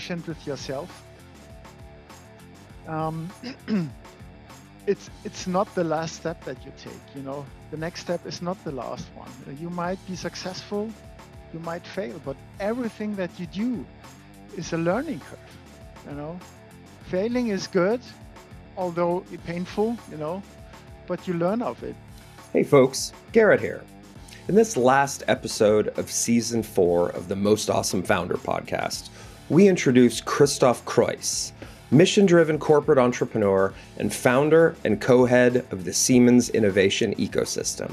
patient with yourself. Um, it's it's not the last step that you take. You know, the next step is not the last one. You might be successful, you might fail, but everything that you do is a learning curve. You know, failing is good, although painful. You know, but you learn of it. Hey, folks, Garrett here. In this last episode of season four of the Most Awesome Founder podcast, we introduce Christoph Krois, mission driven corporate entrepreneur and founder and co head of the Siemens innovation ecosystem.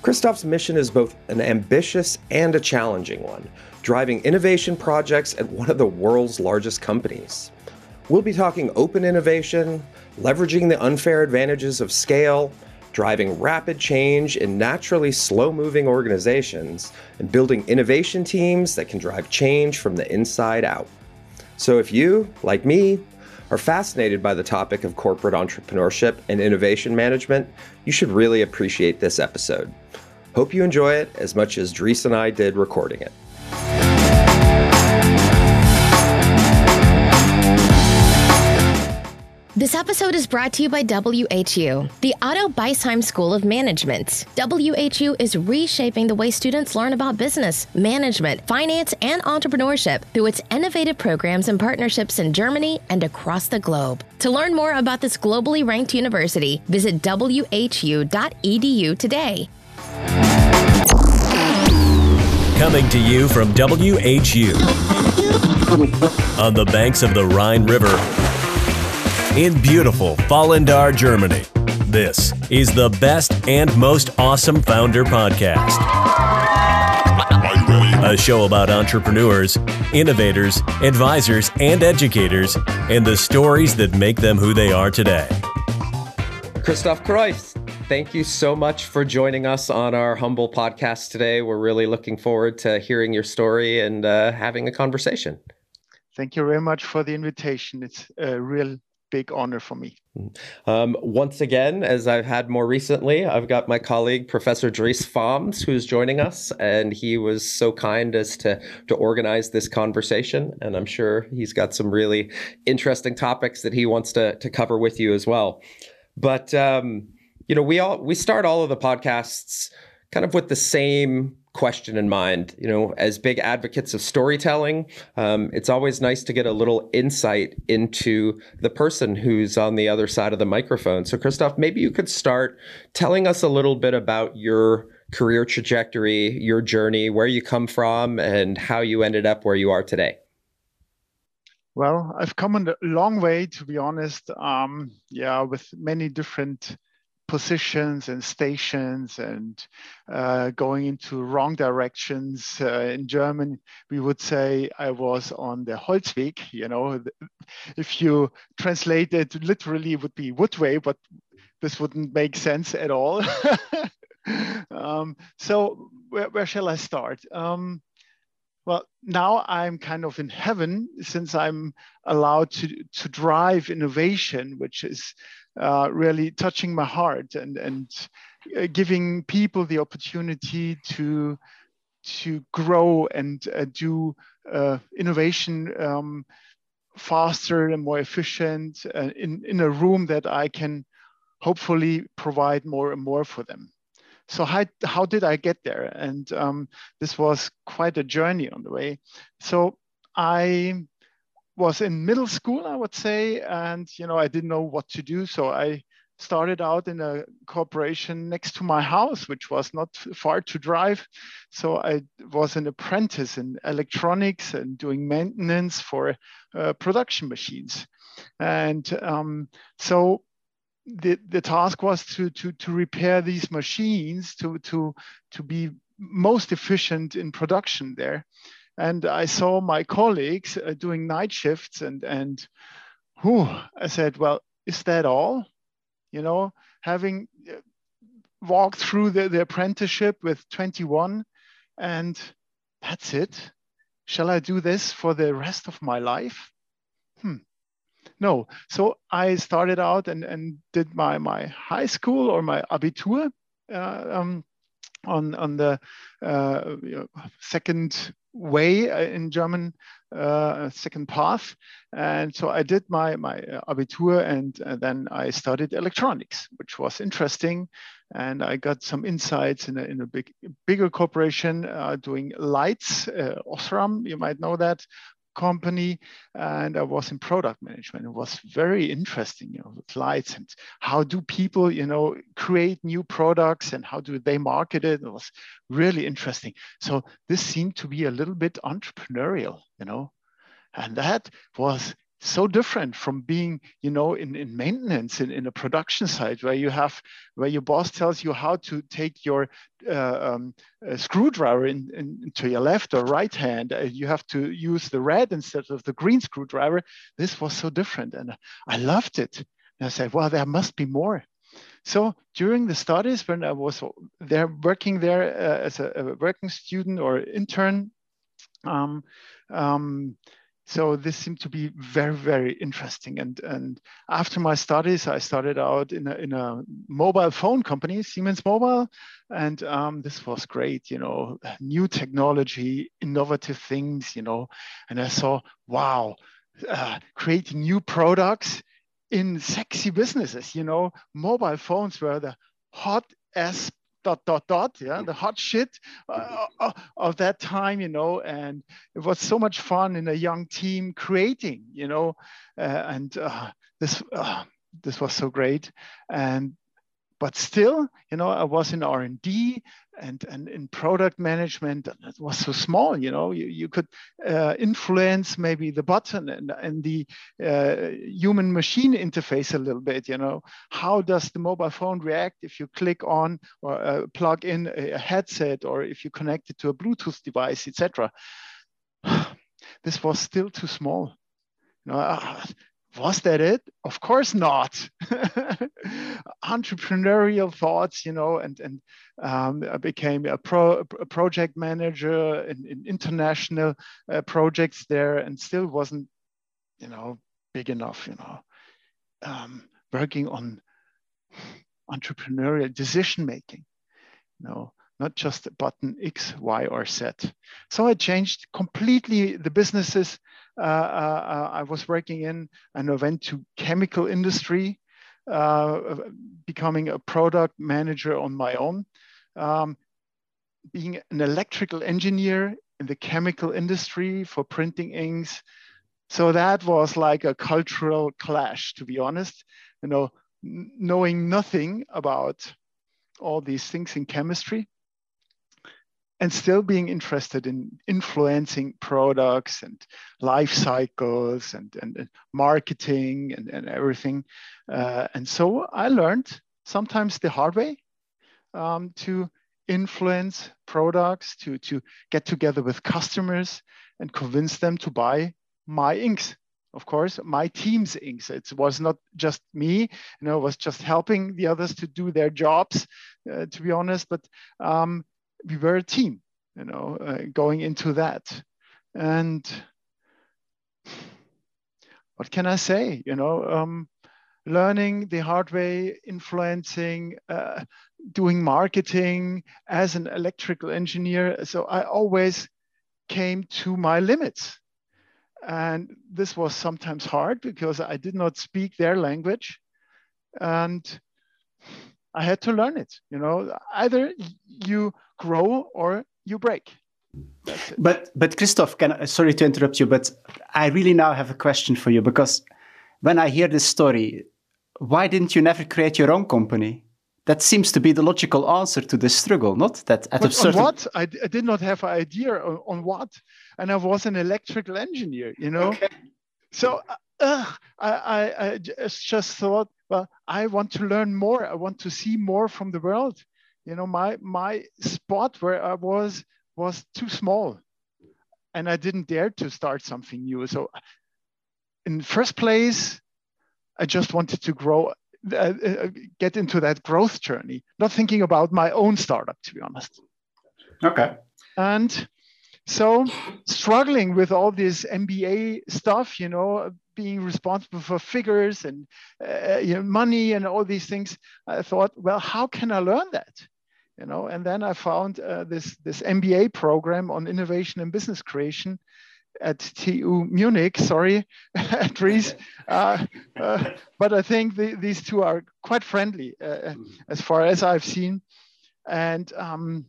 Christoph's mission is both an ambitious and a challenging one, driving innovation projects at one of the world's largest companies. We'll be talking open innovation, leveraging the unfair advantages of scale, driving rapid change in naturally slow moving organizations, and building innovation teams that can drive change from the inside out. So, if you, like me, are fascinated by the topic of corporate entrepreneurship and innovation management, you should really appreciate this episode. Hope you enjoy it as much as Dries and I did recording it. This episode is brought to you by WHU, the Otto Beisheim School of Management. WHU is reshaping the way students learn about business, management, finance, and entrepreneurship through its innovative programs and partnerships in Germany and across the globe. To learn more about this globally ranked university, visit whu.edu today. Coming to you from WHU on the banks of the Rhine River in beautiful Vallendar, Germany. This is the best and most awesome founder podcast. A show about entrepreneurs, innovators, advisors, and educators, and the stories that make them who they are today. Christoph Krois, thank you so much for joining us on our humble podcast today. We're really looking forward to hearing your story and uh, having a conversation. Thank you very much for the invitation. It's a real big honor for me. Um, once again, as I've had more recently, I've got my colleague Professor Dries Faems who's joining us, and he was so kind as to to organize this conversation. And I'm sure he's got some really interesting topics that he wants to to cover with you as well. But um, you know, we all we start all of the podcasts kind of with the same question in mind. You know, as big advocates of storytelling, um, it's always nice to get a little insight into the person who's on the other side of the microphone. So, Christoph, maybe you could start telling us a little bit about your career trajectory, your journey, where you come from, and how you ended up where you are today. Well, I've come a long way, to be honest. Um, yeah, with many different positions and stations and uh, going into wrong directions. Uh, in German, we would say I was on the Holzweg. You know, if you translate it literally, it would be Woodway, but this wouldn't make sense at all. um, so where, where, shall I start? Um, well, now I'm kind of in heaven since I'm allowed to, to drive innovation, which is uh, really touching my heart and and uh, giving people the opportunity to to grow and uh, do uh, innovation um, faster and more efficient uh, in in a room that I can hopefully provide more and more for them. So how, how did I get there? And um, this was quite a journey on the way. So I was in middle school, I would say, and you know I didn't know what to do, so I started out in a corporation next to my house, which was not far to drive. So I was an apprentice in electronics and doing maintenance for uh, production machines, and um, so. The, the task was to, to, to repair these machines to, to, to be most efficient in production there and I saw my colleagues uh, doing night shifts, and and whew, I said, well, is that all? You know, having uh, walked through the, the apprenticeship with 21, and that's it. Shall I do this for the rest of my life? Hmm. No. So I started out and, and did my, my high school or my Abitur uh, um, on, on the uh, second way uh, in German uh, second path. And so I did my, my Abitur and, and then I studied electronics, which was interesting. And I got some insights in a, in a big, bigger corporation uh, doing lights, uh, Osram, you might know that, company and I was in product management. It was very interesting, you know, with lights and how do people, you know, create new products and how do they market it? It was really interesting. So this seemed to be a little bit entrepreneurial, you know, and that was so different from being you know in, in maintenance in, in a production site where you have where your boss tells you how to take your uh, um, screwdriver in, in, into your left or right hand. Uh, you have to use the red instead of the green screwdriver. This was so different and i loved it. And i said well there must be more. So during the studies when i was there working there uh, as a, a, working student or intern um, um, so this seemed to be very very interesting. And and after my studies i started out in a, in a mobile phone company siemens mobile. And um, this was great you know new technology innovative things you know. And i saw wow uh, creating new products in sexy businesses you know. Mobile phones were the hot as dot dot dot yeah the hot shit uh, uh, of that time you know and it was so much fun in a young team creating you know uh, and uh, this uh, this was so great. And but still, you know, I was in R and and in product management. And it was so small, you know. You, you could uh, influence maybe the button and and the uh, human machine interface a little bit. You know, how does the mobile phone react if you click on or uh, plug in a headset or if you connect it to a Bluetooth device, etc. This was still too small. You know, uh, was that it? Of course not. Entrepreneurial thoughts, you know, and and um, I became a, pro, a project manager in, in international uh, projects there, and still wasn't, you know, big enough. You know, um, working on entrepreneurial decision making. You know, not just a button X, Y, or Z. So I changed completely the businesses I was working in and I went to chemical industry, uh, becoming a product manager on my own. Um, being an electrical engineer in the chemical industry for printing inks. So that was like a cultural clash, to be honest. You know, knowing nothing about all these things in chemistry and still being interested in influencing products and life cycles and, and, and marketing and, and everything. Uh, and so I learned sometimes the hard way um, to influence products, to, to get together with customers and convince them to buy my inks. Of course, my team's inks. It was not just me, you know, it was just helping the others to do their jobs, uh, to be honest. But um, we were a team, you know, uh, going into that. And what can I say? You know, um, learning the hard way, influencing, uh, doing marketing as an electrical engineer. So I always came to my limits. And this was sometimes hard because I did not speak their language. And I had to learn it. You know, either you grow or you break. But but Christoph, can, I, sorry to interrupt you, but I really now have a question for you because when I hear this story, why didn't you never create your own company? That seems to be the logical answer to this struggle, not that at but a certain. On what? I, I did not have an idea on, on, what, and I was an electrical engineer, you know. Okay. So uh, I, I, I just thought, well, I want to learn more. I want to see more from the world you know my my spot where i was was too small. And i didn't dare to start something new. So in first place i just wanted to grow uh, uh, get into that growth journey not thinking about my own startup to be honest. Okay. And so struggling with all this mba stuff you know being responsible for figures and uh, you know, money and all these things i thought well how can i learn that you know and then i found uh, this this mba program on innovation and business creation at TU Munich. Sorry, Dries. Uh, uh, but I think the, these two are quite friendly uh, as far as I've seen. And um,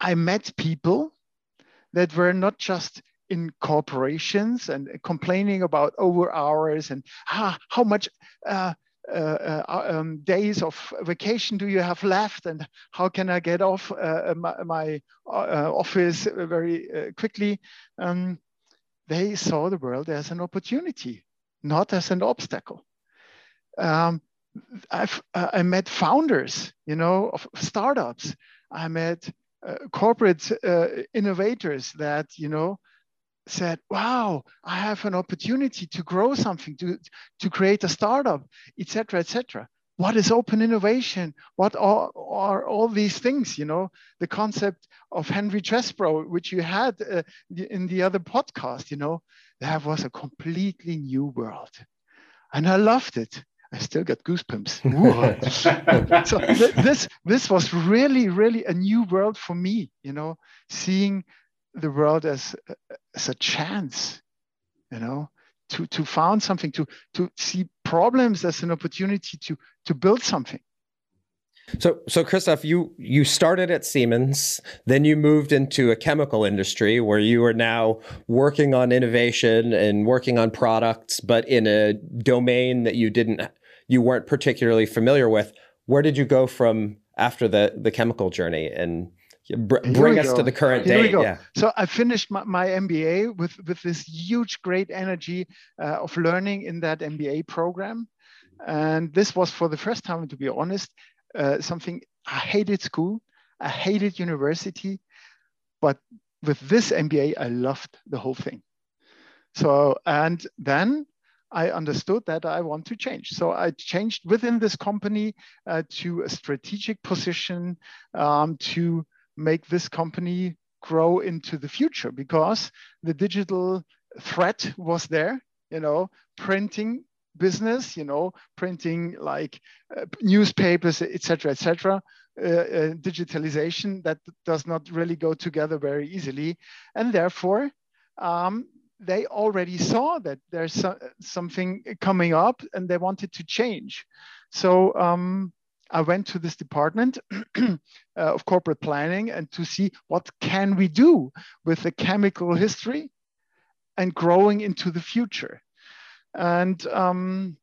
I met people that were not just in corporations and complaining about over hours and ah, how much uh, uh, uh, um, days of vacation do you have left and how can I get off uh, my, my uh, office very uh, quickly? Um, they saw the world as an opportunity, not as an obstacle. Um, I've, I met founders, you know, of startups. I met corporate innovators that, you know, said, wow, I have an opportunity to grow something, to, to create a startup, etc., etc. What is open innovation? What are, are all these things? You know, the concept of Henry Chesbrough, which you had uh, in the other podcast, you know, that was a completely new world. And I loved it. I still got goosebumps. so th- this this was really really a new world for me. You know, seeing the world as as a chance, you know, to to found something, to to see problems as an opportunity to to build something. So, so Christoph, you you started at Siemens, then you moved into a chemical industry where you are now working on innovation and working on products, but in a domain that you didn't, you weren't particularly familiar with. Where did you go from after the the chemical journey, and Br- bring us go. to the current Here date. Yeah. So I finished my, my, MBA with with this huge, great energy uh, of learning in that MBA program, and this was for the first time, to be honest, uh, something I hated school, I hated university, but with this MBA, I loved the whole thing. So and then I understood that I want to change. So I changed within this company uh, to a strategic position um, to make this company grow into the future because the digital threat was there, you know, printing business, you know, printing like uh, newspapers, etc., etc. Uh, uh, digitalization that does not really go together very easily, and therefore um, they already saw that there's so, something coming up, and they wanted to change. So um, I went to this department uh, of corporate planning and to see what can we do with the chemical history and growing into the future. And um,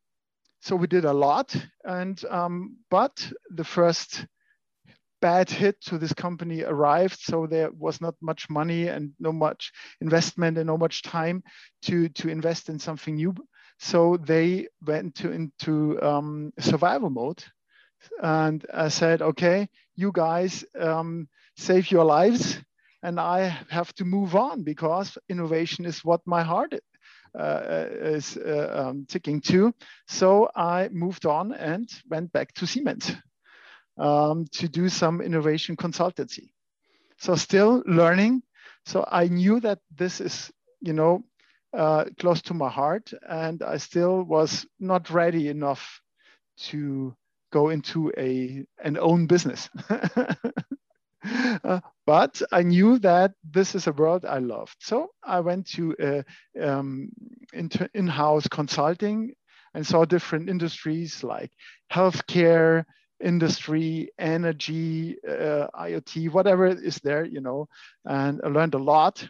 so we did a lot. And um, but the first bad hit to this company arrived. So there was not much money and no much investment and no much time to to invest in something new. So they went to, into um, survival mode and I said, okay, you guys um, save your lives, and I have to move on because innovation is what my heart uh, is uh, um, ticking to. So I moved on and went back to Siemens um, to do some innovation consultancy. So still learning. So I knew that this is, you know, uh, close to my heart, and I still was not ready enough to go into a an own business. uh, but I knew that this is a world I loved. So I went to uh, um, in-house consulting and saw different industries like healthcare, industry, energy, uh, IoT, whatever is there, you know, and I learned a lot.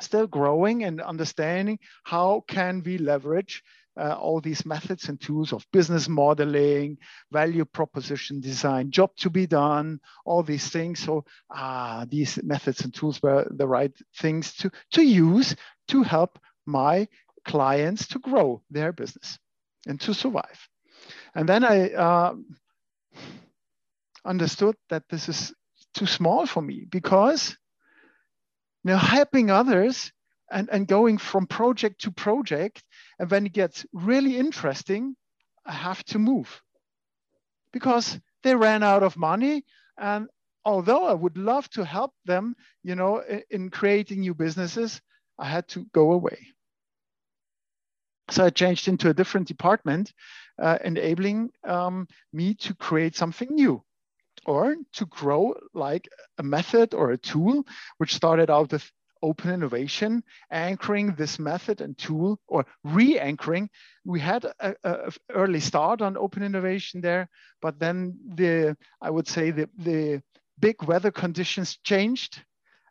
Still growing and understanding how can we leverage uh, all these methods and tools of business modeling, value proposition design, job to be done, all these things. So ah, these methods and tools were the right things to, to use to help my clients to grow their business and to survive. And then I uh, understood that this is too small for me because you now helping others and, and going from project to project. And when it gets really interesting, I have to move because they ran out of money. And although I would love to help them, you know, in, in creating new businesses, I had to go away. So I changed into a different department, uh, enabling um, me to create something new or to grow like a method or a tool, which started out with open innovation, anchoring this method and tool or re-anchoring. We had a, a, early start on open innovation there, but then the I would say the, the big weather conditions changed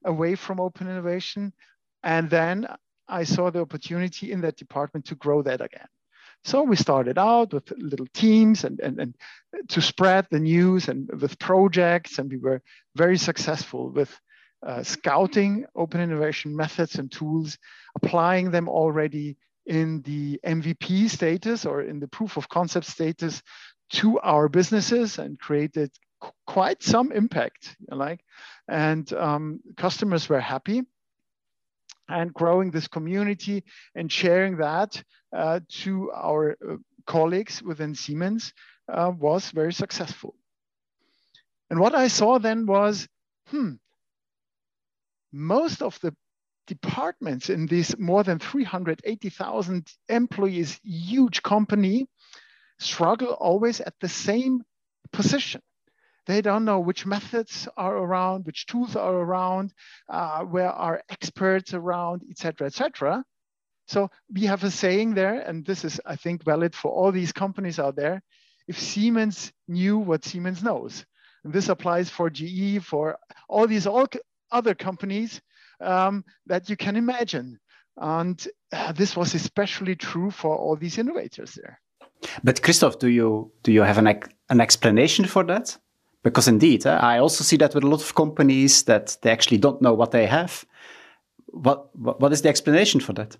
away from open innovation. And then I saw the opportunity in that department to grow that again. So we started out with little teams and, and, and to spread the news and with projects, and we were very successful with uh, scouting open innovation methods and tools, applying them already in the MVP status or in the proof of concept status to our businesses and created quite some impact like and um, customers were happy and growing this community and sharing that uh, to our uh, colleagues within Siemens uh, was very successful. And what I saw then was, hmm, most of the departments in this more than 380,000 employees huge company struggle always at the same position. They don't know which methods are around, which tools are around, uh, where are experts around, etc., etc. So we have a saying there, and this is, I think, valid for all these companies out there. If Siemens knew what Siemens knows, and this applies for GE, for all these all other companies um, that you can imagine. And uh, this was especially true for all these innovators there. But Christoph, do you do you have an an explanation for that? Because indeed, uh, I also see that with a lot of companies that they actually don't know what they have. What what, what is the explanation for that?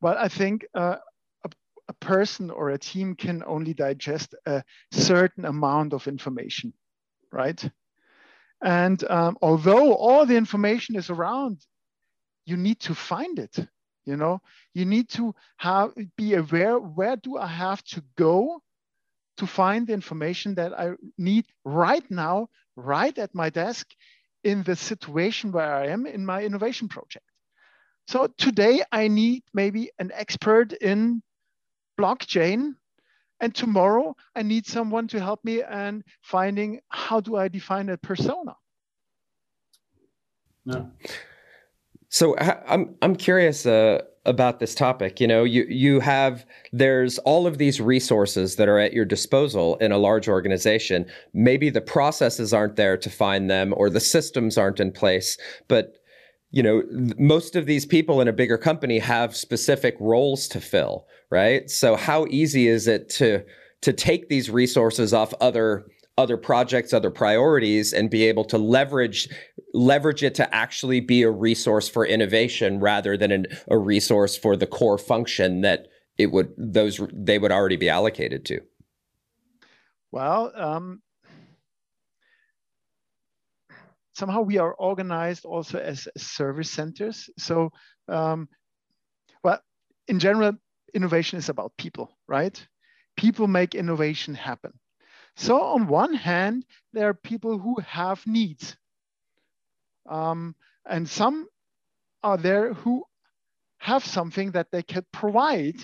Well, I think uh, a, a person or a team can only digest a certain amount of information, right? And um, although all the information is around, you need to find it. You know, you need to have be aware where do I have to go to find the information that I need right now, right at my desk in the situation where I am in my innovation project. So today I need maybe an expert in blockchain and tomorrow I need someone to help me and finding how do I define a persona. No. So I'm I'm curious uh, about this topic. You know, you you have there's all of these resources that are at your disposal in a large organization. Maybe the processes aren't there to find them, or the systems aren't in place. But you know, most of these people in a bigger company have specific roles to fill, right? So how easy is it to to take these resources off other other projects, other priorities, and be able to leverage leverage it to actually be a resource for innovation rather than an, a resource for the core function that it would those they would already be allocated to. Well, um, somehow we are organized also as service centers. So, um, well, in general, innovation is about people, right? People make innovation happen. So on one hand, there are people who have needs. Um, and some are there who have something that they can provide.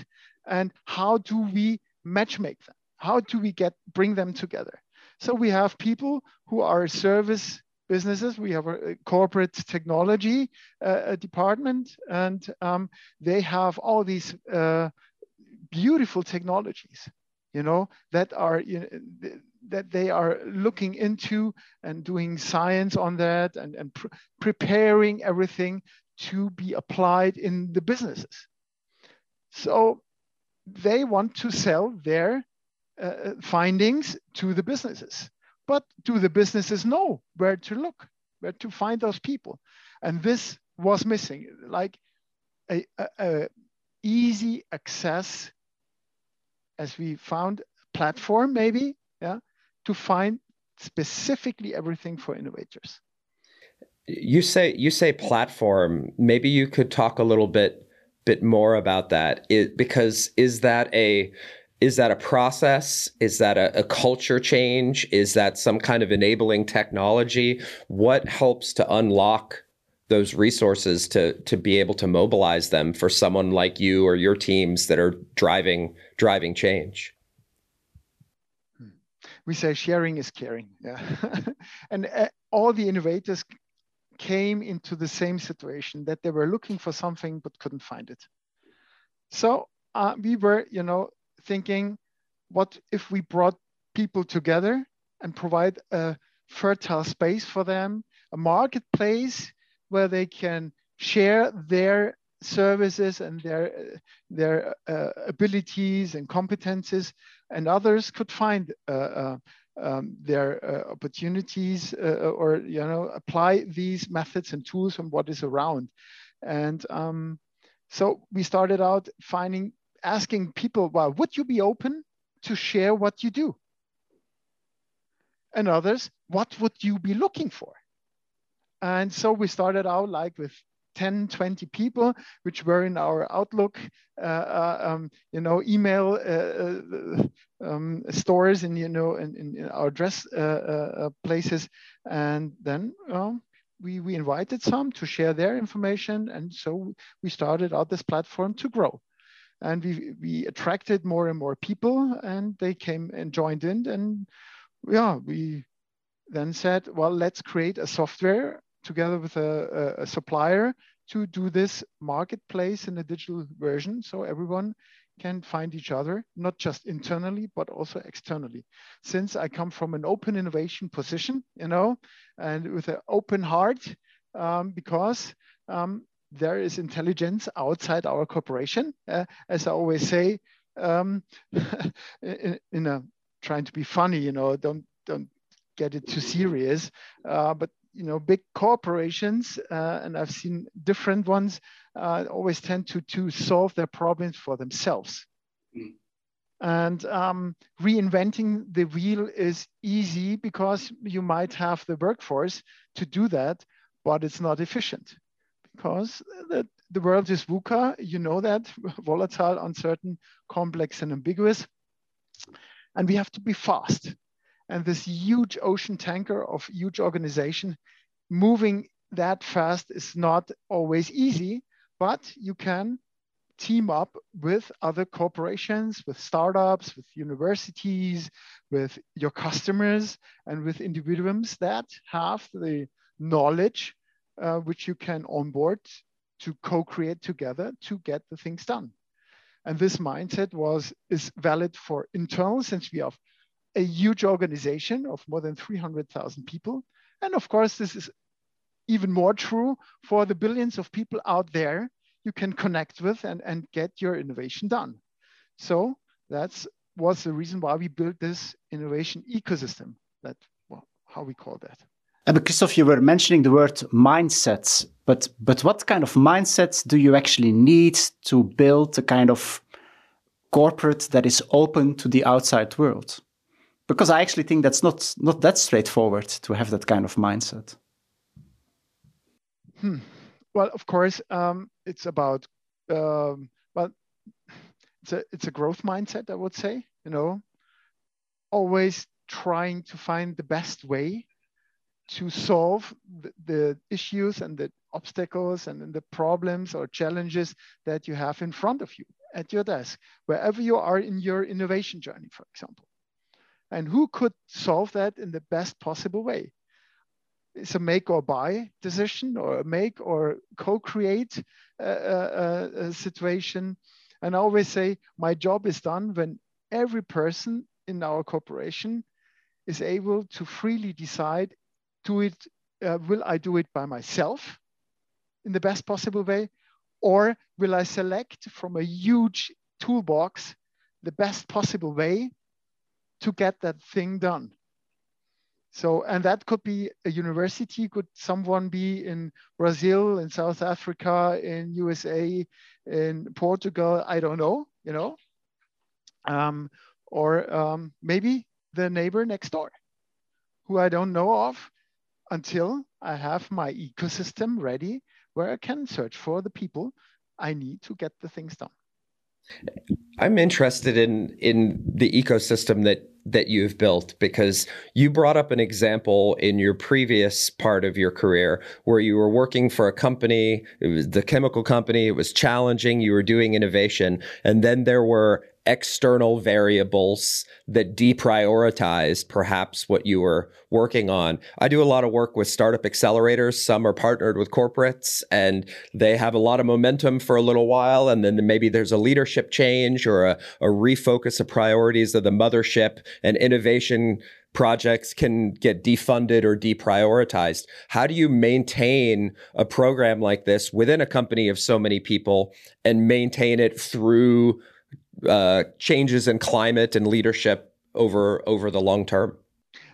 And how do we matchmake them? How do we get bring them together? So we have people who are service businesses. We have a corporate technology uh, department, and um, they have all these uh, beautiful technologies you know, that are you know, that they are looking into and doing science on that and, and pr preparing everything to be applied in the businesses. So they want to sell their uh, findings to the businesses. But do the businesses know where to look, where to find those people? And this was missing, like a, a, a easy access as we found platform maybe, yeah, to find specifically everything for innovators. You say you say platform. Maybe you could talk a little bit bit more about that. It, because is that a is that a process? Is that a, a, culture change? Is that some kind of enabling technology? What helps to unlock those resources to to be able to mobilize them for someone like you or your teams that are driving driving change we say sharing is caring yeah and uh, all the innovators came into the same situation that they were looking for something but couldn't find it. So uh, we were, you know, thinking, what if we brought people together and provide a fertile space for them, a marketplace where they can share their services and their their uh, abilities and competences, and others could find uh, uh, um, their uh, opportunities uh, or you know apply these methods and tools from what is around, and um, so we started out finding asking people, well, would you be open to share what you do? And others, what would you be looking for? And so we started out like with 10, 20 people, which were in our Outlook, uh, uh, um, you know, email uh, uh um, stores and, you know, in, in our address uh, uh, places. And then um, we, we invited some to share their information. And so we started out this platform to grow. And we, we attracted more and more people and they came and joined in. And yeah, we then said, well, let's create a software together with a, a, supplier to do this marketplace in a digital version so everyone can find each other, not just internally, but also externally. Since I come from an open innovation position, you know, and with an open heart, um, because um, there is intelligence outside our corporation. Uh, as I always say, um, in, in, a trying to be funny, you know, don't don't get it too serious. Uh, but you know, big corporations, uh, and I've seen different ones, uh, always tend to, to solve their problems for themselves. Mm. And um, reinventing the wheel is easy because you might have the workforce to do that, but it's not efficient because the, the world is VUCA, you know that, volatile, uncertain, complex, and ambiguous. And we have to be fast and this huge ocean tanker of huge organization moving that fast is not always easy but you can team up with other corporations with startups with universities with your customers and with individuals that have the knowledge uh, which you can onboard to co-create together to get the things done and this mindset was is valid for internal since we have a huge organization of more than 300,000 people. And of course, this is even more true for the billions of people out there you can connect with and, and get your innovation done. So that's was the reason why we built this innovation ecosystem. That well, how we call that. Uh, but Christoph, you were mentioning the word mindsets, but but what kind of mindsets do you actually need to build a kind of corporate that is open to the outside world? because I actually think that's not not that straightforward to have that kind of mindset. Hmm. Well, of course, um, it's about um, well, it's a it's a growth mindset. I would say, you know, always trying to find the best way to solve the, the issues and the obstacles and the problems or challenges that you have in front of you at your desk, wherever you are in your innovation journey, for example and who could solve that in the best possible way. It's a make or buy decision or a make or co-create a, uh, uh, uh, a situation. And I always say my job is done when every person in our corporation is able to freely decide, do it, uh, will I do it by myself in the best possible way? Or will I select from a huge toolbox the best possible way to get that thing done. So, and that could be a university, could someone be in Brazil, in South Africa, in USA, in Portugal, I don't know, you know, um, or um, maybe the neighbor next door who I don't know of until I have my ecosystem ready where I can search for the people I need to get the things done. I'm interested in in the ecosystem that that you've built because you brought up an example in your previous part of your career where you were working for a company, it was the chemical company, it was challenging, you were doing innovation, and then there were external variables that deprioritized perhaps what you were working on. I do a lot of work with startup accelerators. Some are partnered with corporates and they have a lot of momentum for a little while. And then maybe there's a leadership change or a, a refocus of priorities of the mothership and innovation projects can get defunded or deprioritized. How do you maintain a program like this within a company of so many people and maintain it through uh, changes in climate and leadership over over the long term?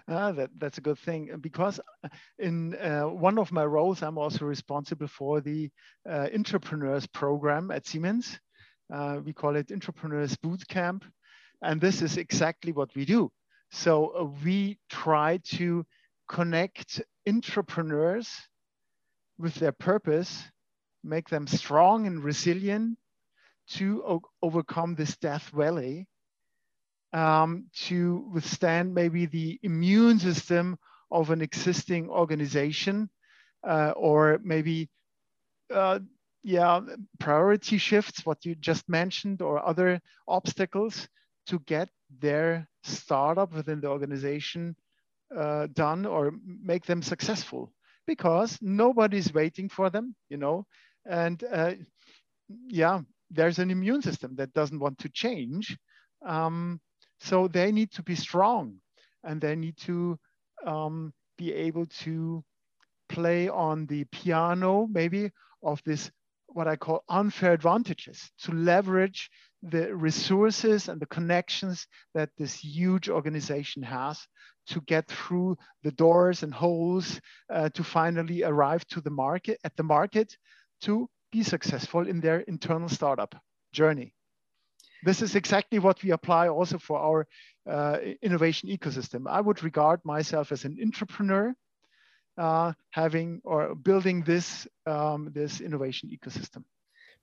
Ah, that, that's a good thing because uh, in uh, one of my roles, I'm also responsible for the uh, entrepreneurs program at Siemens. Uh, we call it Entrepreneurs Boot Camp. And this is exactly what we do. So uh, we try to connect entrepreneurs with their purpose, make them strong and resilient, to overcome this death valley, um, to withstand maybe the immune system of an existing organization, uh, or maybe, uh, yeah, priority shifts, what you just mentioned, or other obstacles to get their startup within the organization uh, done or make them successful. Because nobody's waiting for them, you know, and uh, yeah, there's an immune system that doesn't want to change. Um, so they need to be strong and they need to um, be able to play on the piano, maybe, of this, what I call unfair advantages, to leverage the resources and the connections that this huge organization has to get through the doors and holes uh, to finally arrive to the market at the market to be successful in their internal startup journey. This is exactly what we apply also for our uh, innovation ecosystem. I would regard myself as an entrepreneur uh, having or building this, um, this innovation ecosystem.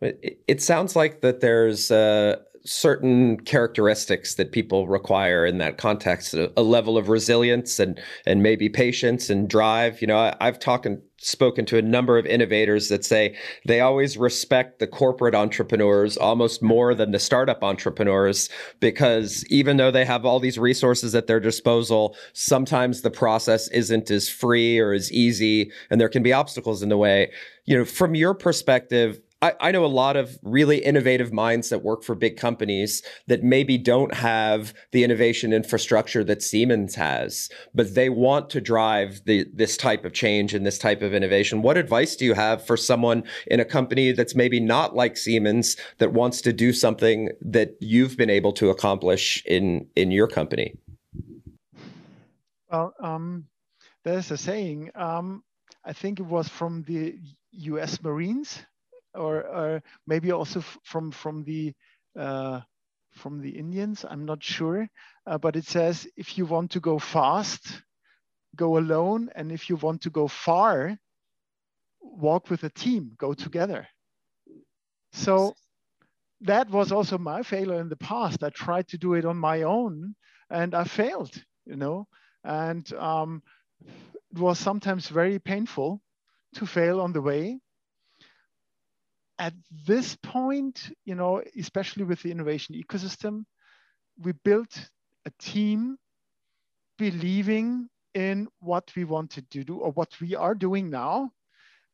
It, it sounds like that there's uh, certain characteristics that people require in that context, a, a, level of resilience and and maybe patience and drive. You know, I, I've talked and spoken to a number of innovators that say they always respect the corporate entrepreneurs almost more than the startup entrepreneurs because even though they have all these resources at their disposal, sometimes the process isn't as free or as easy, and there can be obstacles in the way. You know, from your perspective I, I know a lot of really innovative minds that work for big companies that maybe don't have the innovation infrastructure that Siemens has, but they want to drive the, this type of change and this type of innovation. What advice do you have for someone in a company that's maybe not like Siemens that wants to do something that you've been able to accomplish in in your company? Well, um, there's a saying. Um, I think it was from the U.S. Marines or, or maybe also from from the uh, from the Indians. I'm not sure, uh, but it says if you want to go fast, go alone, and if you want to go far, walk with a team, go together. So that was also my failure in the past. I tried to do it on my own, and I failed. You know, and um, it was sometimes very painful to fail on the way at this point, you know, especially with the innovation ecosystem, we built a team believing in what we wanted to do or what we are doing now.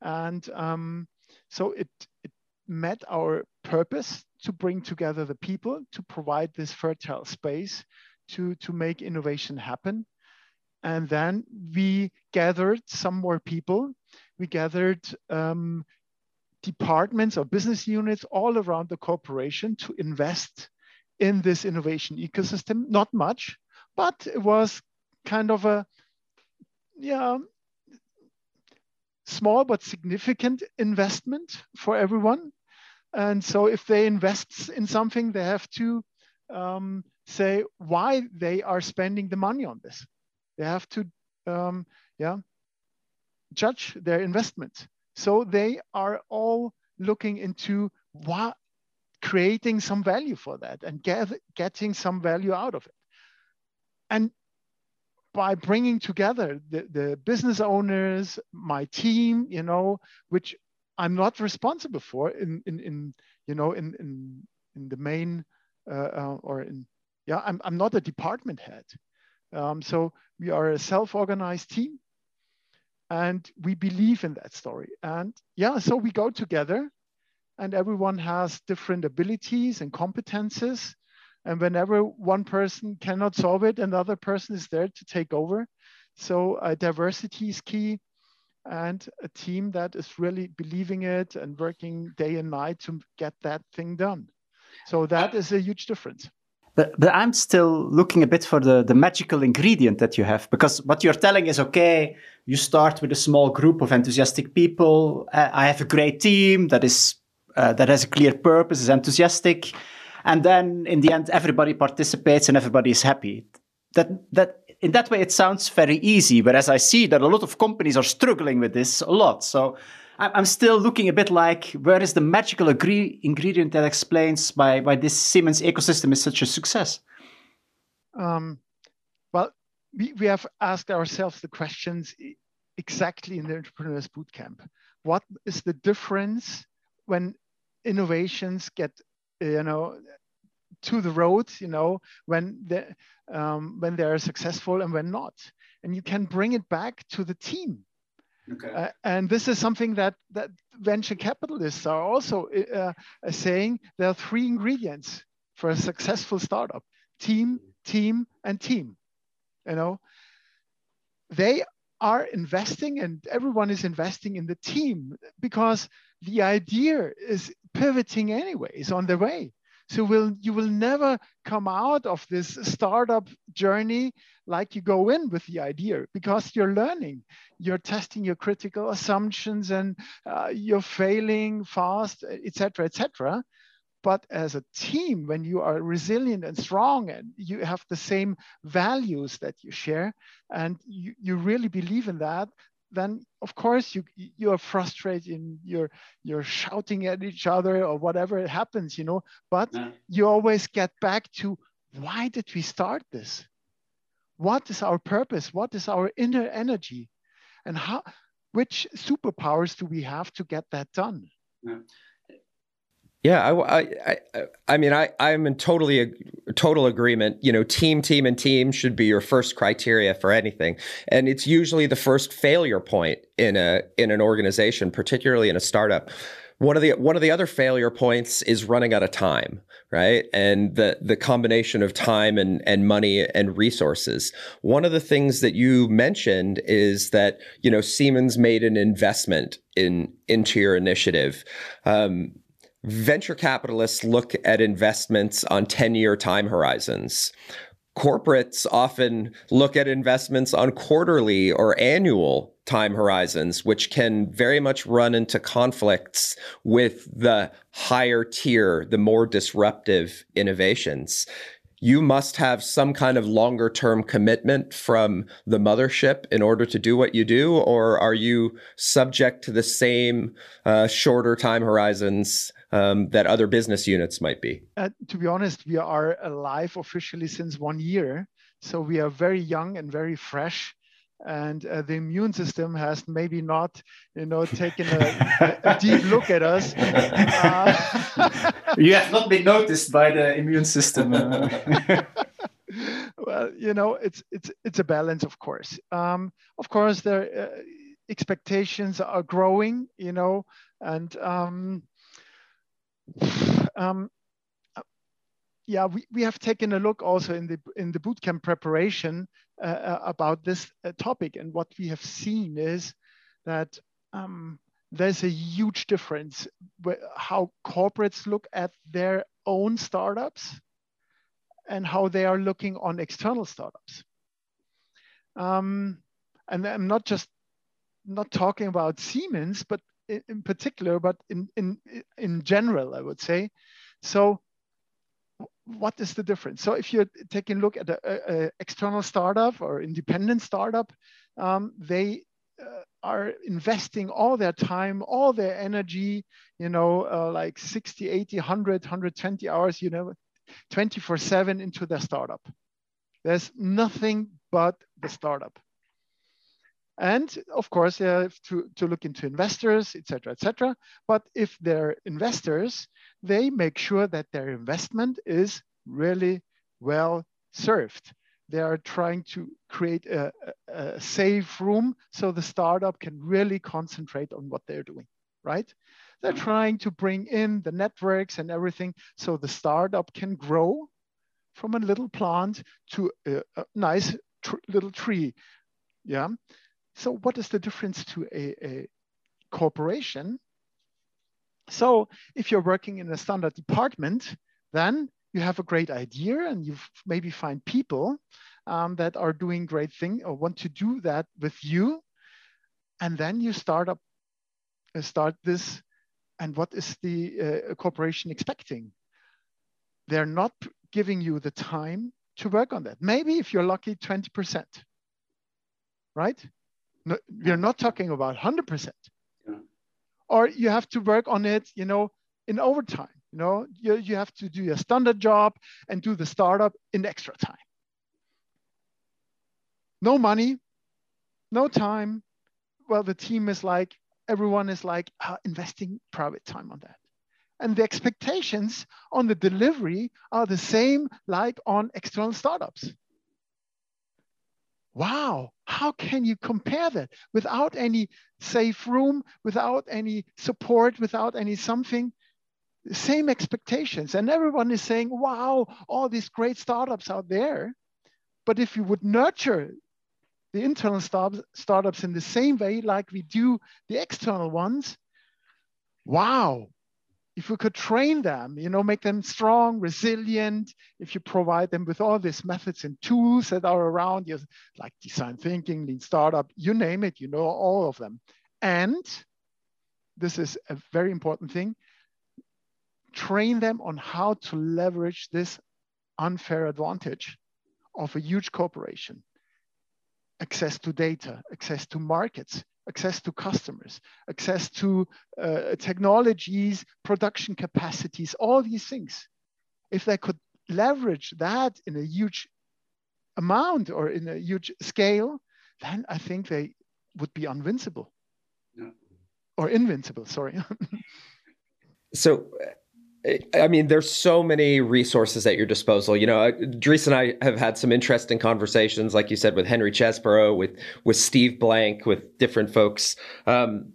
And um, so it, it met our purpose to bring together the people, to provide this fertile space to, to make innovation happen. And then we gathered some more people. We gathered um, departments or business units all around the corporation to invest in this innovation ecosystem. Not much, but it was kind of a, yeah, small but significant investment for everyone. And so if they invest in something, they have to um, say why they are spending the money on this. They have to, um, yeah, judge their investment. So they are all looking into what creating some value for that and get, getting some value out of it. And by bringing together the, the business owners, my team, you know, which I'm not responsible for in, in, in you know, in, in, in the main uh, uh, or in, yeah, I'm, I'm not a department head. Um, so we are a self-organized team and we believe in that story. And yeah, so we go together and everyone has different abilities and competences. And whenever one person cannot solve it, another person is there to take over. So uh, diversity is key and a team that is really believing it and working day and night to get that thing done. So that is a huge difference. But, but I'm still looking a bit for the, the magical ingredient that you have because what you're telling is okay, you start with a small group of enthusiastic people. I have a great team that is uh, that has a clear purpose, is enthusiastic, and then in the end, everybody participates and everybody is happy. That that in that way, it sounds very easy. Whereas I see that a lot of companies are struggling with this a lot. So I'm still looking a bit like where is the magical agree- ingredient that explains why, why this Siemens ecosystem is such a success? Um, well, we, we have asked ourselves the questions exactly in the Entrepreneurs Bootcamp. What is the difference when innovations get, you know, to the road, you know, when they, um, when they are successful and when not? And you can bring it back to the team Okay. Uh, and this is something that, that venture capitalists are also uh, uh, saying there are three ingredients for a successful startup team, team, and team. You know, they are investing and everyone is investing in the team because the idea is pivoting anyways on the way. So will you will never come out of this startup journey like you go in with the idea because you're learning, you're testing your critical assumptions and uh, you're failing fast, etc., etc. But as a team, when you are resilient and strong and you have the same values that you share and you, you really believe in that, then of course you you are frustrated and you're you're shouting at each other or whatever it happens you know? But yeah. you always get back to why did we start this? What is our purpose? What is our inner energy? And how which superpowers do we have to get that done? Yeah. Yeah, I, I, I, I mean, I, I'm in totally a total agreement. You know, team, team, and team should be your first criteria for anything, and it's usually the first failure point in a in an organization, particularly in a startup. One of the one of the other failure points is running out of time, right? And the the combination of time and and money and resources. One of the things that you mentioned is that you know Siemens made an investment in into your initiative. Um, venture capitalists look at investments on 10 year time horizons. Corporates often look at investments on quarterly or annual time horizons, which can very much run into conflicts with the higher tier, the more disruptive innovations you must have some kind of longer term commitment from the mothership in order to do what you do, or are you subject to the same uh, shorter time horizons um, that other business units might be? Uh, to be honest, we are alive officially since one year. So we are very young and very fresh and uh, the immune system has maybe not, you know, taken a, a deep look at us. Uh, you have not been noticed by the immune system. well, you know, it's it's it's a balance, of course. Um, of course, the uh, expectations are growing, you know, and um, um, yeah, we, we have taken a look also in the in the bootcamp preparation uh, uh, about this uh, topic, and what we have seen is that um, there's a huge difference how corporates look at their own startups and how they are looking on external startups. Um, and I'm not just not talking about Siemens, but in, particular, but in, in, in general, I would say. So what is the difference? So if you're taking a look at an external startup or independent startup, um, they uh, are investing all their time, all their energy, you know, uh, like 60, 80, 100, 120 hours, you know, 24 seven into their startup. There's nothing but the startup. And of course, they have to, to look into investors, et cetera, et cetera. But if they're investors, they make sure that their investment is really well served. They are trying to create a, a, safe room so the startup can really concentrate on what they're doing, right? They're trying to bring in the networks and everything so the startup can grow from a little plant to a, a nice tr little tree. Yeah. So what is the difference to a, a corporation? So if you're working in a standard department, then you have a great idea and you maybe find people um, that are doing great thing or want to do that with you. And then you start up, uh, start this. And what is the uh, corporation expecting? They're not giving you the time to work on that. Maybe if you're lucky, 20%, right? No, we're not talking about 100%. Yeah. Or you have to work on it, you know, in overtime. You know, you, you have to do your standard job and do the startup in extra time. No money, no time. Well, the team is like, everyone is like uh, investing private time on that. And the expectations on the delivery are the same like on external startups. Wow, how can you compare that without any safe room, without any support, without any something? Same expectations. And everyone is saying, wow, all these great startups out there. But if you would nurture the internal start startups in the same way like we do the external ones, wow, if we could train them, you know, make them strong, resilient, if you provide them with all these methods and tools that are around you, like design thinking, lean startup, you name it, you know, all of them. And this is a very important thing, train them on how to leverage this unfair advantage of a huge corporation. Access to data, access to markets, access to customers, access to uh, technologies, production capacities, all these things. If they could leverage that in a huge amount or in a huge scale, then I think they would be invincible yeah. or invincible, sorry. so I mean, there's so many resources at your disposal. You know, uh, Dries and I have had some interesting conversations, like you said, with Henry Chesbrough, with with Steve Blank, with different folks. Um,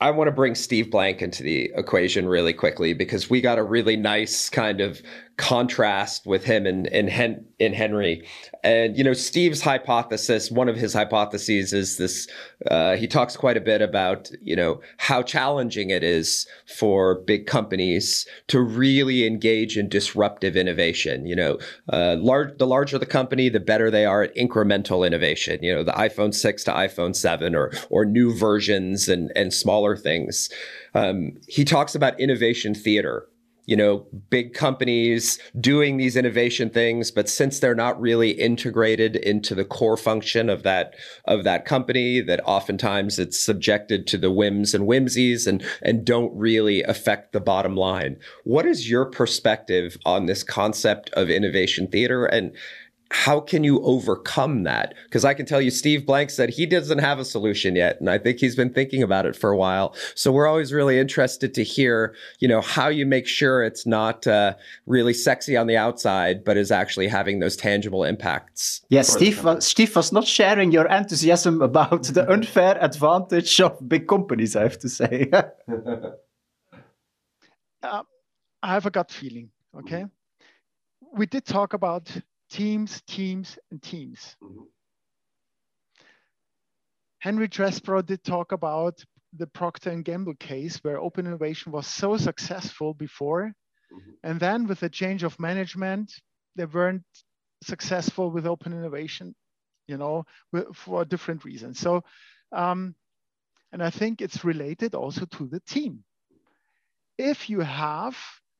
I want to bring Steve Blank into the equation really quickly because we got a really nice kind of contrast with him and in, Hen- Henry. And, you know, Steve's hypothesis, one of his hypotheses is this uh, he talks quite a bit about, you know, how challenging it is for big companies to really engage in disruptive innovation. You know, uh, large, the larger the company, the better they are at incremental innovation, you know, the iPhone 6 to iPhone 7 or, or new versions and, and smaller things. Um, he talks about innovation theater you know, big companies doing these innovation things, but since they're not really integrated into the core function of that of that company, that oftentimes it's subjected to the whims and whimsies and and don't really affect the bottom line. What is your perspective on this concept of innovation theater and how can you overcome that? Because I can tell you, Steve Blank said he doesn't have a solution yet, and I think he's been thinking about it for a while. So we're always really interested to hear, you know, how you make sure it's not uh, really sexy on the outside, but is actually having those tangible impacts. Yes, Steve, was, Steve was not sharing your enthusiasm about the unfair advantage of big companies. I have to say. uh, I have a gut feeling. Okay, we did talk about teams, teams, and teams. Mm-hmm. Henry Chesbrough did talk about the Procter and Gamble case where open innovation was so successful before. Mm-hmm. And then with the change of management, they weren't successful with open innovation, you know, for different reasons. So, um, and I think it's related also to the team. If you have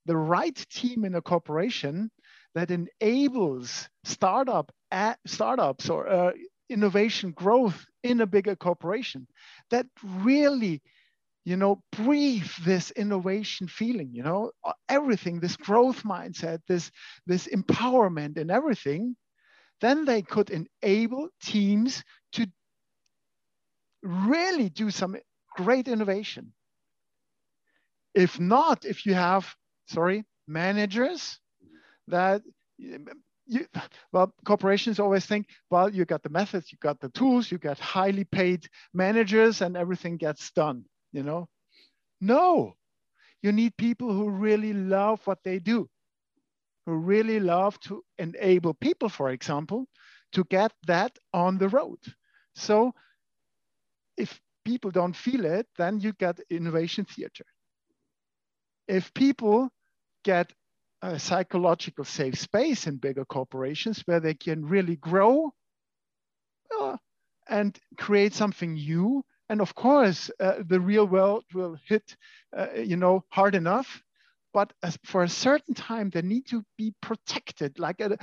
the right team in a corporation, that enables startup at, startups or uh, innovation growth in a bigger corporation that really you know breathe this innovation feeling you know uh, everything this growth mindset this this empowerment and everything then they could enable teams to really do some great innovation. If not if you have sorry managers that you, well, corporations always think, well, you got the methods, you got the tools, you got highly paid managers, and everything gets done. You know, no, you need people who really love what they do, who really love to enable people, for example, to get that on the road. So, if people don't feel it, then you get innovation theater. If people get a psychological safe space in bigger corporations where they can really grow uh, and create something new. And of course, uh, the real world will hit, uh, you know, hard enough. But for a certain time, they need to be protected, like a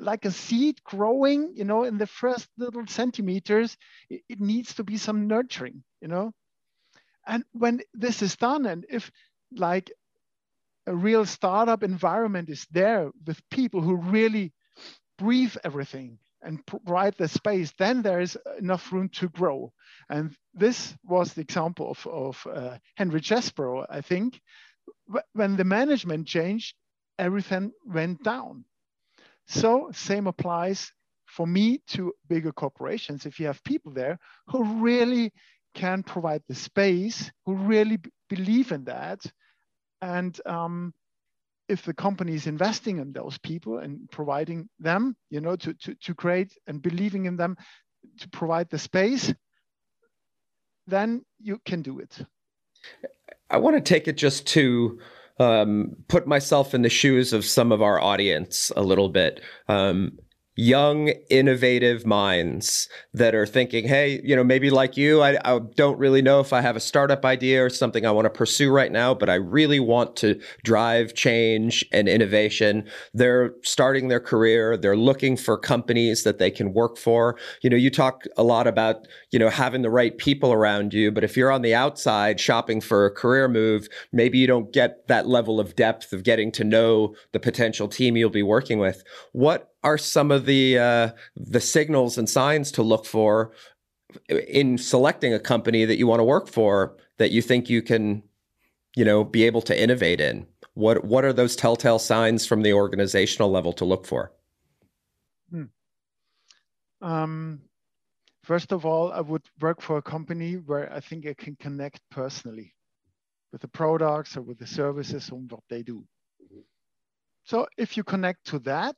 like a seed growing. You know, in the first little centimeters, it, it needs to be some nurturing. You know, and when this is done, and if like a real startup environment is there with people who really breathe everything and provide the space, then there is enough room to grow. And this was the example of, of uh, Henry Chesbrough, I think. When the management changed, everything went down. So same applies for me to bigger corporations. If you have people there who really can provide the space, who really believe in that, and um, if the company is investing in those people and providing them, you know, to, to, to create and believing in them to provide the space, then you can do it. I want to take it just to um, put myself in the shoes of some of our audience a little bit. Um, young, innovative minds that are thinking, hey, you know, maybe like you, I, I, don't really know if I have a startup idea or something I want to pursue right now, but I really want to drive change and innovation. They're starting their career. They're looking for companies that they can work for. You know, you talk a lot about, you know, having the right people around you, but if you're on the outside shopping for a career move, maybe you don't get that level of depth of getting to know the potential team you'll be working with. What are some of the uh, the signals and signs to look for in selecting a company that you want to work for that you think you can, you know, be able to innovate in? What what are those telltale signs from the organizational level to look for? Hmm. Um, first of all, I would work for a company where I think I can connect personally with the products or with the services and what they do. So if you connect to that,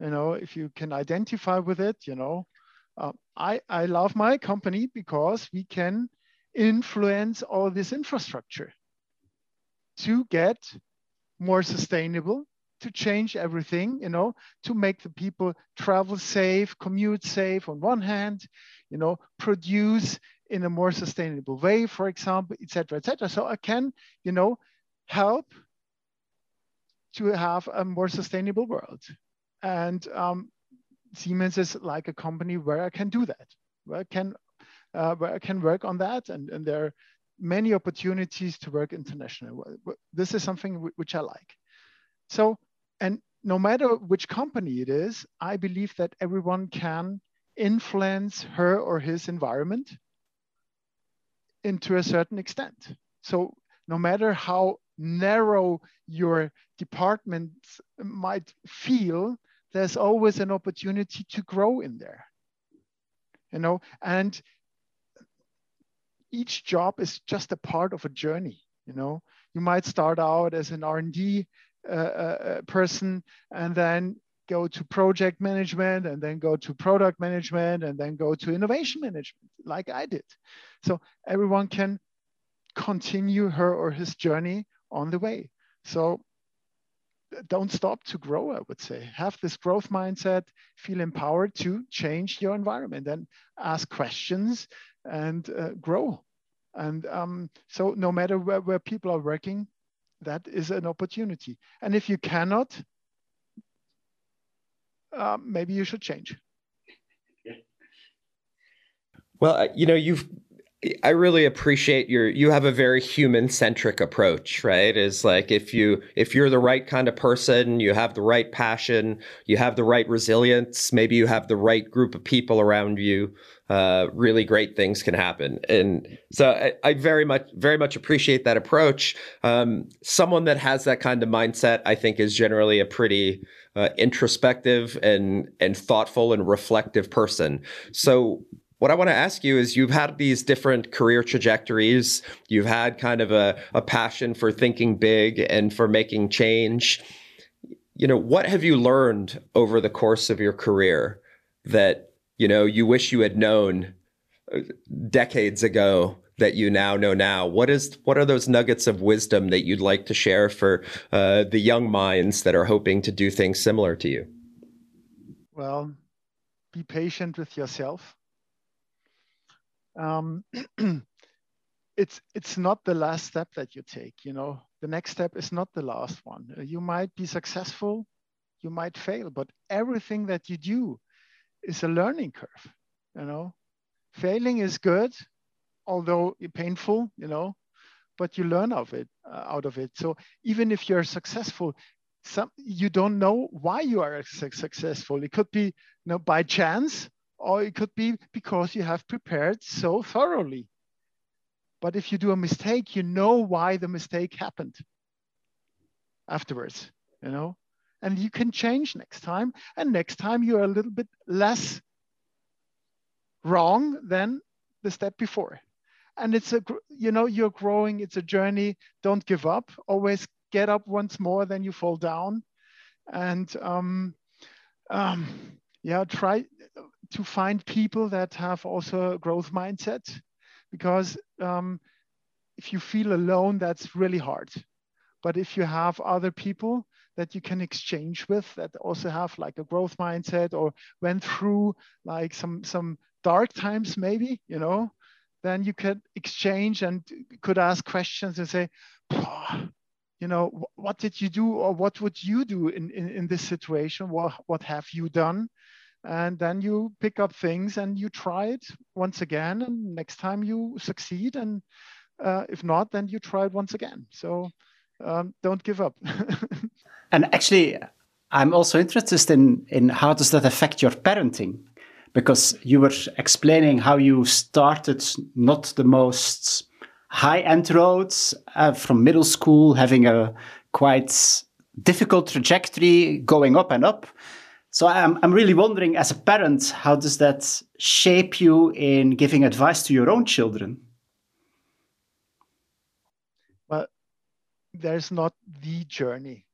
you know, if you can identify with it, you know, uh, I, I love my company because we can influence all this infrastructure to get more sustainable, to change everything, you know, to make the people travel safe, commute safe on one hand, you know, produce in a more sustainable way, for example, etc., etc. So I can, you know, help to have a more sustainable world. And um, Siemens is like a company where I can do that, where I can, uh, where I can work on that. And, and there are many opportunities to work internationally. This is something which I like. So, and no matter which company it is, I believe that everyone can influence her or his environment into a certain extent. So no matter how narrow your department might feel, there's always an opportunity to grow in there. You know, and each job is just a part of a journey. You know, you might start out as an R&D uh, uh, person and then go to project management and then go to product management and then go to innovation management like I did. So everyone can continue her or his journey on the way. So don't stop to grow, I would say. Have this growth mindset, feel empowered to change your environment and ask questions and uh, grow. And um, so, no matter where, where people are working, that is an opportunity. And if you cannot, uh, maybe you should change. Well, you know, you've I really appreciate your you have a very human centric approach, right? Is like if you if you're the right kind of person, you have the right passion, you have the right resilience, maybe you have the right group of people around you, uh, really great things can happen. And so I, I very much very much appreciate that approach. Um, someone that has that kind of mindset, I think, is generally a pretty uh, introspective and and thoughtful and reflective person. So what I want to ask you is you've had these different career trajectories. You've had kind of a, a passion for thinking big and for making change. You know, what have you learned over the course of your career that, you know, you wish you had known uh, decades ago that you now know now? What is what are those nuggets of wisdom that you'd like to share for uh, the young minds that are hoping to do things similar to you? Well, be patient with yourself um, it's it's not the last step that you take you know? The next step is not the last one. Uh, you might be successful you might fail but everything that you do is a learning curve you know? Failing is good although painful you know? But you learn of it uh, out of it. So even if you're successful some you don't know why you are successful. It could be you know by chance or it could be because you have prepared so thoroughly. But if you do a mistake, you know why the mistake happened afterwards, you know, and you can change next time. And next time you're a little bit less wrong than the step before. And it's a, you know, you're growing, it's a journey. Don't give up. Always get up once more, then you fall down. And um, um, yeah, try to find people that have also a growth mindset because um, if you feel alone, that's really hard. But if you have other people that you can exchange with that also have like a growth mindset or went through like some some dark times maybe, you know, then you could exchange and could ask questions and say, you know, what did you do or what would you do in, in, in this situation? What, what have you done? And then you pick up things and you try it once again and next time you succeed and uh, if not then you try it once again. So um, don't give up. And actually i'm also interested in in how does that affect your parenting? Because you were explaining how you started not the most high end roads uh, from middle school having a quite difficult trajectory going up and up so I'm, I'm really wondering, as a parent, how does that shape you in giving advice to your own children? Well, there's not the journey.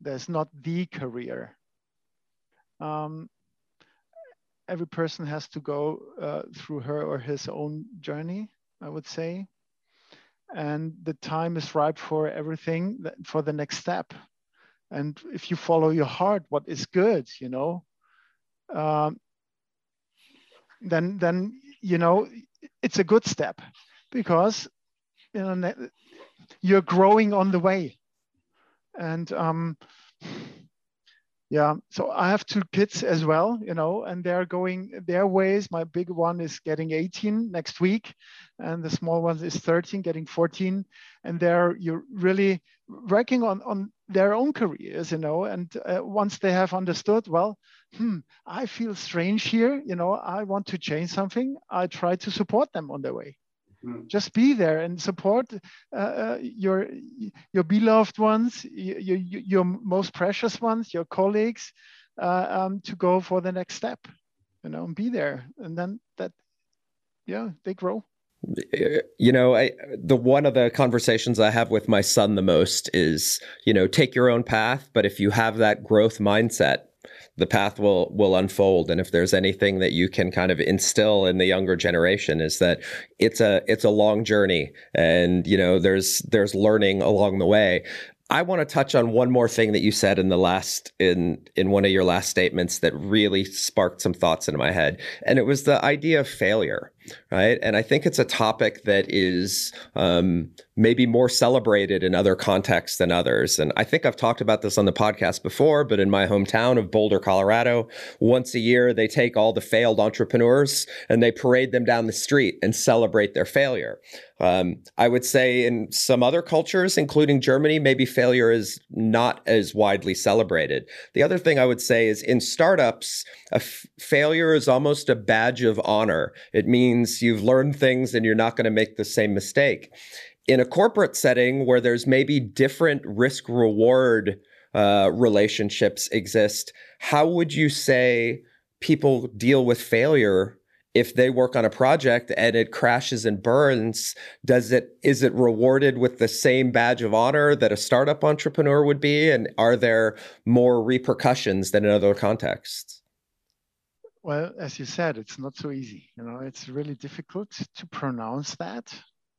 There's not the career. Um, every person has to go uh, through her or his own journey, I would say. And the time is ripe for everything, for the next step and if you follow your heart what is good you know? Um, then then you know it's a good step because you know you're growing on the way. And um, yeah so i have two kids as well you know and they're going their ways. My big one is getting 18 next week and the small one is 13 getting 14 and they're you're really working on on their own careers you know and uh, once they have understood well hmm i feel strange here you know i want to change something i try to support them on their way Mm. Just be there and support uh, uh, your your beloved ones, your, your most precious ones, your colleagues, uh, um, to go for the next step. You know, and be there, and then that, yeah, they grow. You know, I the one of the conversations I have with my son the most is, you know, take your own path, but if you have that growth mindset, the path will will unfold. And if there's anything that you can kind of instill in the younger generation is that it's a it's a long journey and you know there's there's learning along the way. I want to touch on one more thing that you said in the last in in one of your last statements that really sparked some thoughts into my head. And it was the idea of failure right? And I think it's a topic that is um, maybe more celebrated in other contexts than others. And I think I've talked about this on the podcast before, but in my hometown of Boulder, Colorado, once a year they take all the failed entrepreneurs and they parade them down the street and celebrate their failure. Um, I would say in some other cultures, including Germany, maybe failure is not as widely celebrated. The other thing I would say is in startups, a f- failure is almost a badge of honor. It means you've learned things and you're not going to make the same mistake. In a corporate setting where there's maybe different risk reward uh, relationships exist, how would you say people deal with failure if they work on a project and it crashes and burns? Does it is it rewarded with the same badge of honor that a startup entrepreneur would be? And are there more repercussions than in other contexts well as you said it's not so easy you know it's really difficult to pronounce that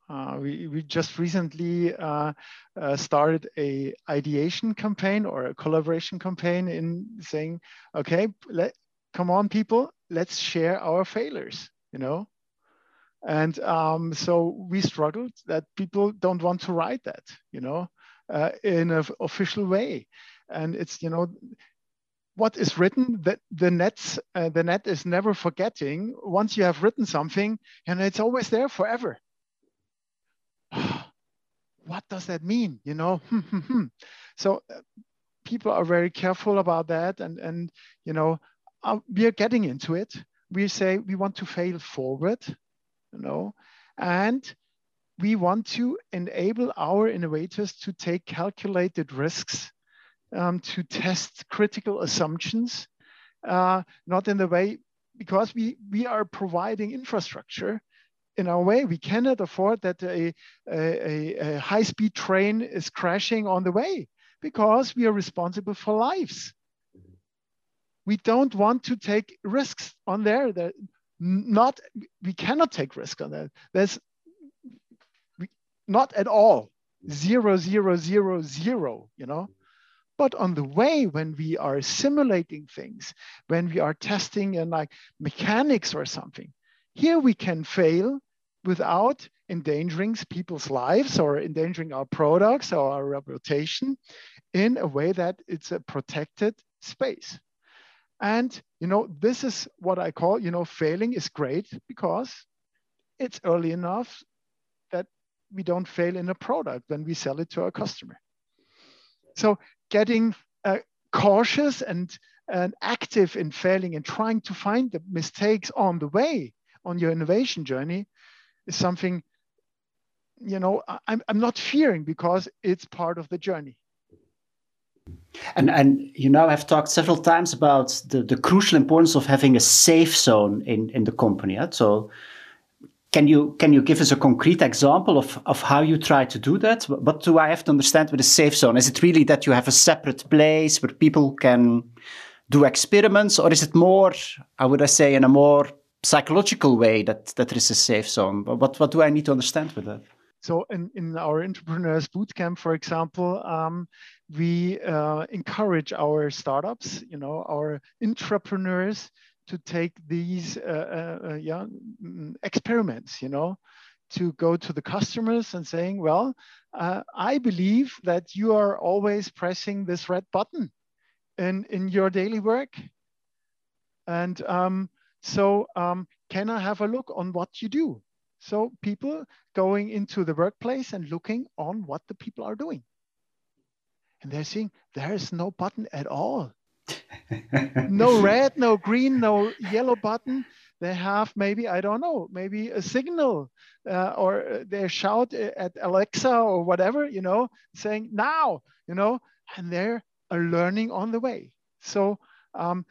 uh, we, we just recently uh, uh, started a ideation campaign or a collaboration campaign in saying, okay, let, come on, people, let's share our failures, you know? And um, so we struggled that people don't want to write that, you know, uh, in an official way. And it's, you know, what is written that the uh, the net is never forgetting once you have written something and it's always there forever what does that mean? You know, so uh, people are very careful about that, and and you know, uh, we are getting into it. We say we want to fail forward, you know, and we want to enable our innovators to take calculated risks, um, to test critical assumptions, uh, not in the way because we we are providing infrastructure in our way. We cannot afford that a, a, a high-speed train is crashing on the way because we are responsible for lives. We don't want to take risks on there. That not we cannot take risk on that. There's not at all zero zero zero zero. You know. But on the way, when we are simulating things, when we are testing and like mechanics or something, here we can fail without endangering people's lives or endangering our products or our reputation in a way that it's a protected space. And, you know, this is what I call, you know, failing is great because it's early enough that we don't fail in a product when we sell it to our customer. So getting uh, cautious and, and active in failing and trying to find the mistakes on the way on your innovation journey is something, you know, I'm, I'm not fearing because it's part of the journey. And and you now have talked several times about the, the crucial importance of having a safe zone in, in the company. So can you can you give us a concrete example of, of how you try to do that? What do I have to understand with a safe zone? Is it really that you have a separate place where people can do experiments, or is it more, how would I say, in a more psychological way that that there is a safe zone. What what do I need to understand with that? So in, in our entrepreneurs bootcamp, for example, um, we uh, encourage our startups, you know, our entrepreneurs to take these uh, uh, uh yeah, mm, experiments, you know, to go to the customers and saying, well, uh, I believe that you are always pressing this red button in, in your daily work. And um, so um, can I have a look on what you do? So people going into the workplace and looking on what the people are doing. And they're seeing there is no button at all. no red, no green, no yellow button. They have maybe, I don't know, maybe a signal uh, or they shout at Alexa or whatever, you know, saying now, you know, and they're learning on the way. So um,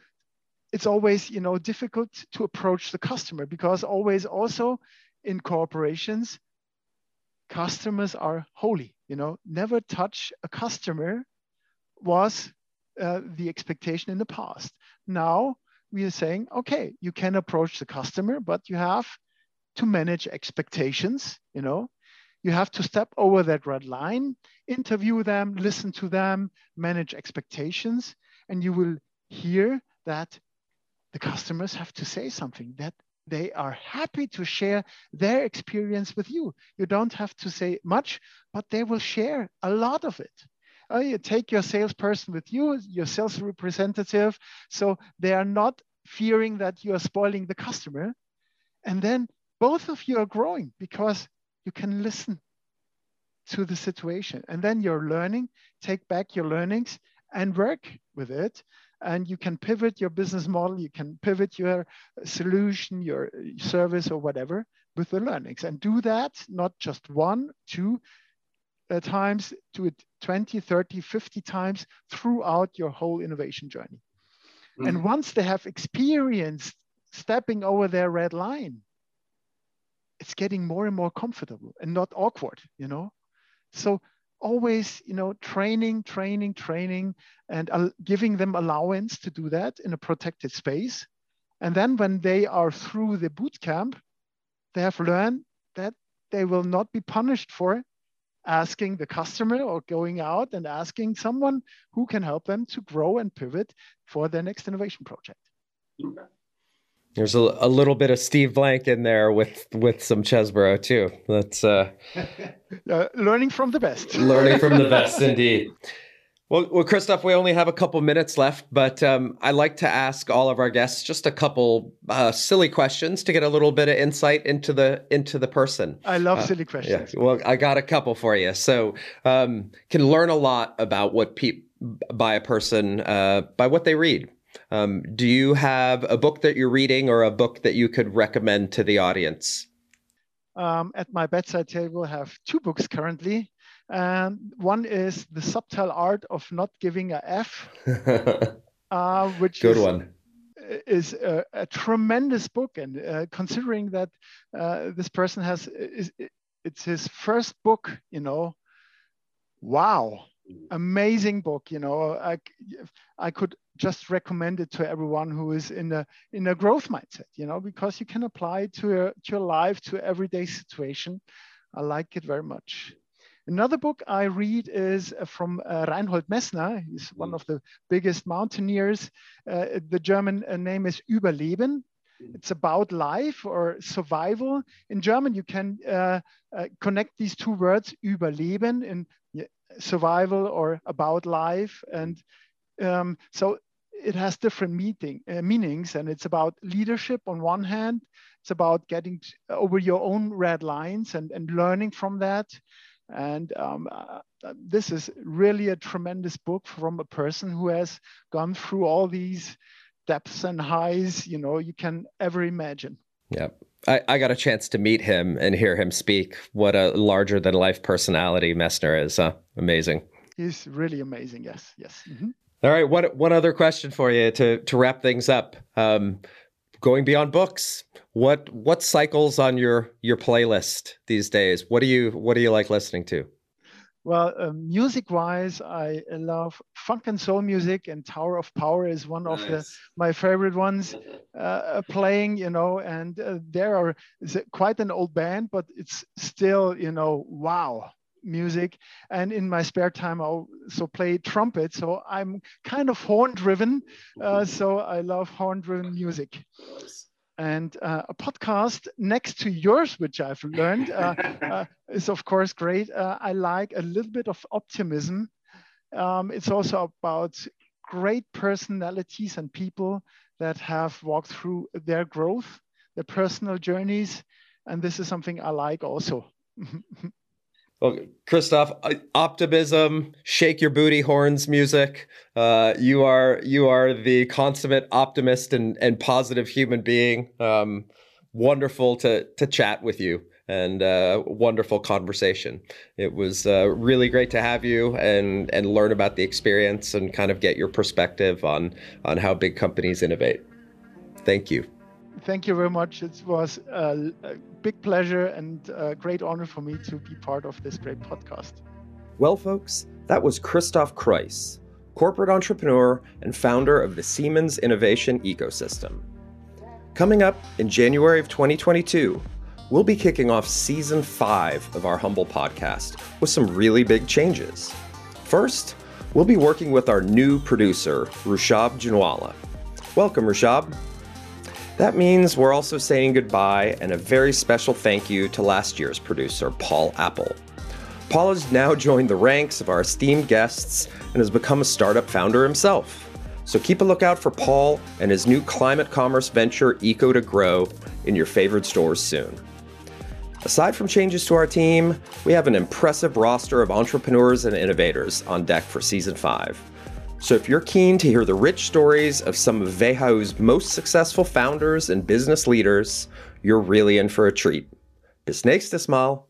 it's always you know difficult to approach the customer because always also in corporations customers are holy you know never touch a customer was uh, the expectation in the past now we are saying okay you can approach the customer but you have to manage expectations you know you have to step over that red line interview them listen to them manage expectations and you will hear that the customers have to say something that they are happy to share their experience with you. You don't have to say much, but they will share a lot of it. Uh, you take your salesperson with you, your sales representative, so they are not fearing that you are spoiling the customer. And then both of you are growing because you can listen to the situation. And then you're learning, take back your learnings and work with it. And you can pivot your business model, you can pivot your solution, your service, or whatever with the learnings. And do that not just one, two uh, times, to 20, 30, 50 times throughout your whole innovation journey. Mm-hmm. And once they have experienced stepping over their red line, it's getting more and more comfortable and not awkward, you know? So always, you know, training, training, training, and uh, giving them allowance to do that in a protected space. And then when they are through the boot camp, they have learned that they will not be punished for asking the customer or going out and asking someone who can help them to grow and pivot for their next innovation project. There's a, a little bit of Steve Blank in there with with some Chesbrough too. That's uh, uh, learning from the best. learning from the best, indeed. Well, well, Christoph, we only have a couple minutes left, but um, I like to ask all of our guests just a couple uh, silly questions to get a little bit of insight into the into the person. I love uh, silly questions. Yeah. Well, I got a couple for you. So, um, can learn a lot about what people by a person uh, by what they read. Um, do you have a book that you're reading or a book that you could recommend to the audience? Um, at my bedside table, I have two books currently. And one is The Subtle Art of Not Giving a F, uh, which Good is, one. is a, a, tremendous book. And uh, considering that uh, this person has, is, it's his first book, you know, wow, amazing book. You know, I, I could just recommend it to everyone who is in a in a growth mindset you know because you can apply it to your, to your life to everyday situation i like it very much another book i read is uh, from uh, reinhold messner. He's one of the biggest mountaineers. Uh, the german uh, name is überleben. It's about life or survival. In german you can uh, uh, connect these two words überleben in survival or about life. And um, so it has different meeting, uh, meanings and it's about leadership on one hand. It's about getting over your own red lines and, and learning from that and um, uh, this is really a tremendous book from a person who has gone through all these depths and highs you know you can ever imagine yeah I, I got a chance to meet him and hear him speak what a larger than life personality messner is huh? amazing he's really amazing yes yes mm-hmm. All right. One one other question for you to to wrap things up. Um, going beyond books, what what cycles on your your playlist these days? What do you what do you like listening to? Well, uh, music wise, I love funk and soul music, and Tower of Power is one of the, my favorite ones uh, playing, you know. And uh, there are quite an old band, but it's still, you know, wow music and in my spare time i also play trumpet. So i'm kind of horn driven uh, so i love horn driven music and uh, a podcast next to yours which i've learned uh, uh is of course great. Uh, i like a little bit of optimism. Um, it's also about great personalities and people that have walked through their growth their personal journeys and this is something i like also Well, Christoph, uh, optimism, shake your booty horns music. Uh, you are you are the consummate optimist and, and positive human being. Um, wonderful to to chat with you and uh, wonderful conversation. It was uh, really great to have you and and learn about the experience and kind of get your perspective on on how big companies innovate. Thank you thank you very much. It was a, a big pleasure and a great honor for me to be part of this great podcast. Well, folks, that was Christoph Krois, corporate entrepreneur and founder of the Siemens Innovation Ecosystem. Coming up in January of 2022, we'll be kicking off season five of our Humble podcast with some really big changes. First, we'll be working with our new producer, Rushab Janwala. Welcome, Rushab. That means we're also saying goodbye and a very special thank you to last year's producer, Paul Apple. Paul has now joined the ranks of our esteemed guests and has become a startup founder himself. So keep a lookout for Paul and his new climate commerce venture, Eco to Grow, in your favorite stores soon. Aside from changes to our team, we have an impressive roster of entrepreneurs and innovators on deck for season 5. So if you're keen to hear the rich stories of some of WHO's most successful founders and business leaders, you're really in for a treat. Bis nächstes Mal.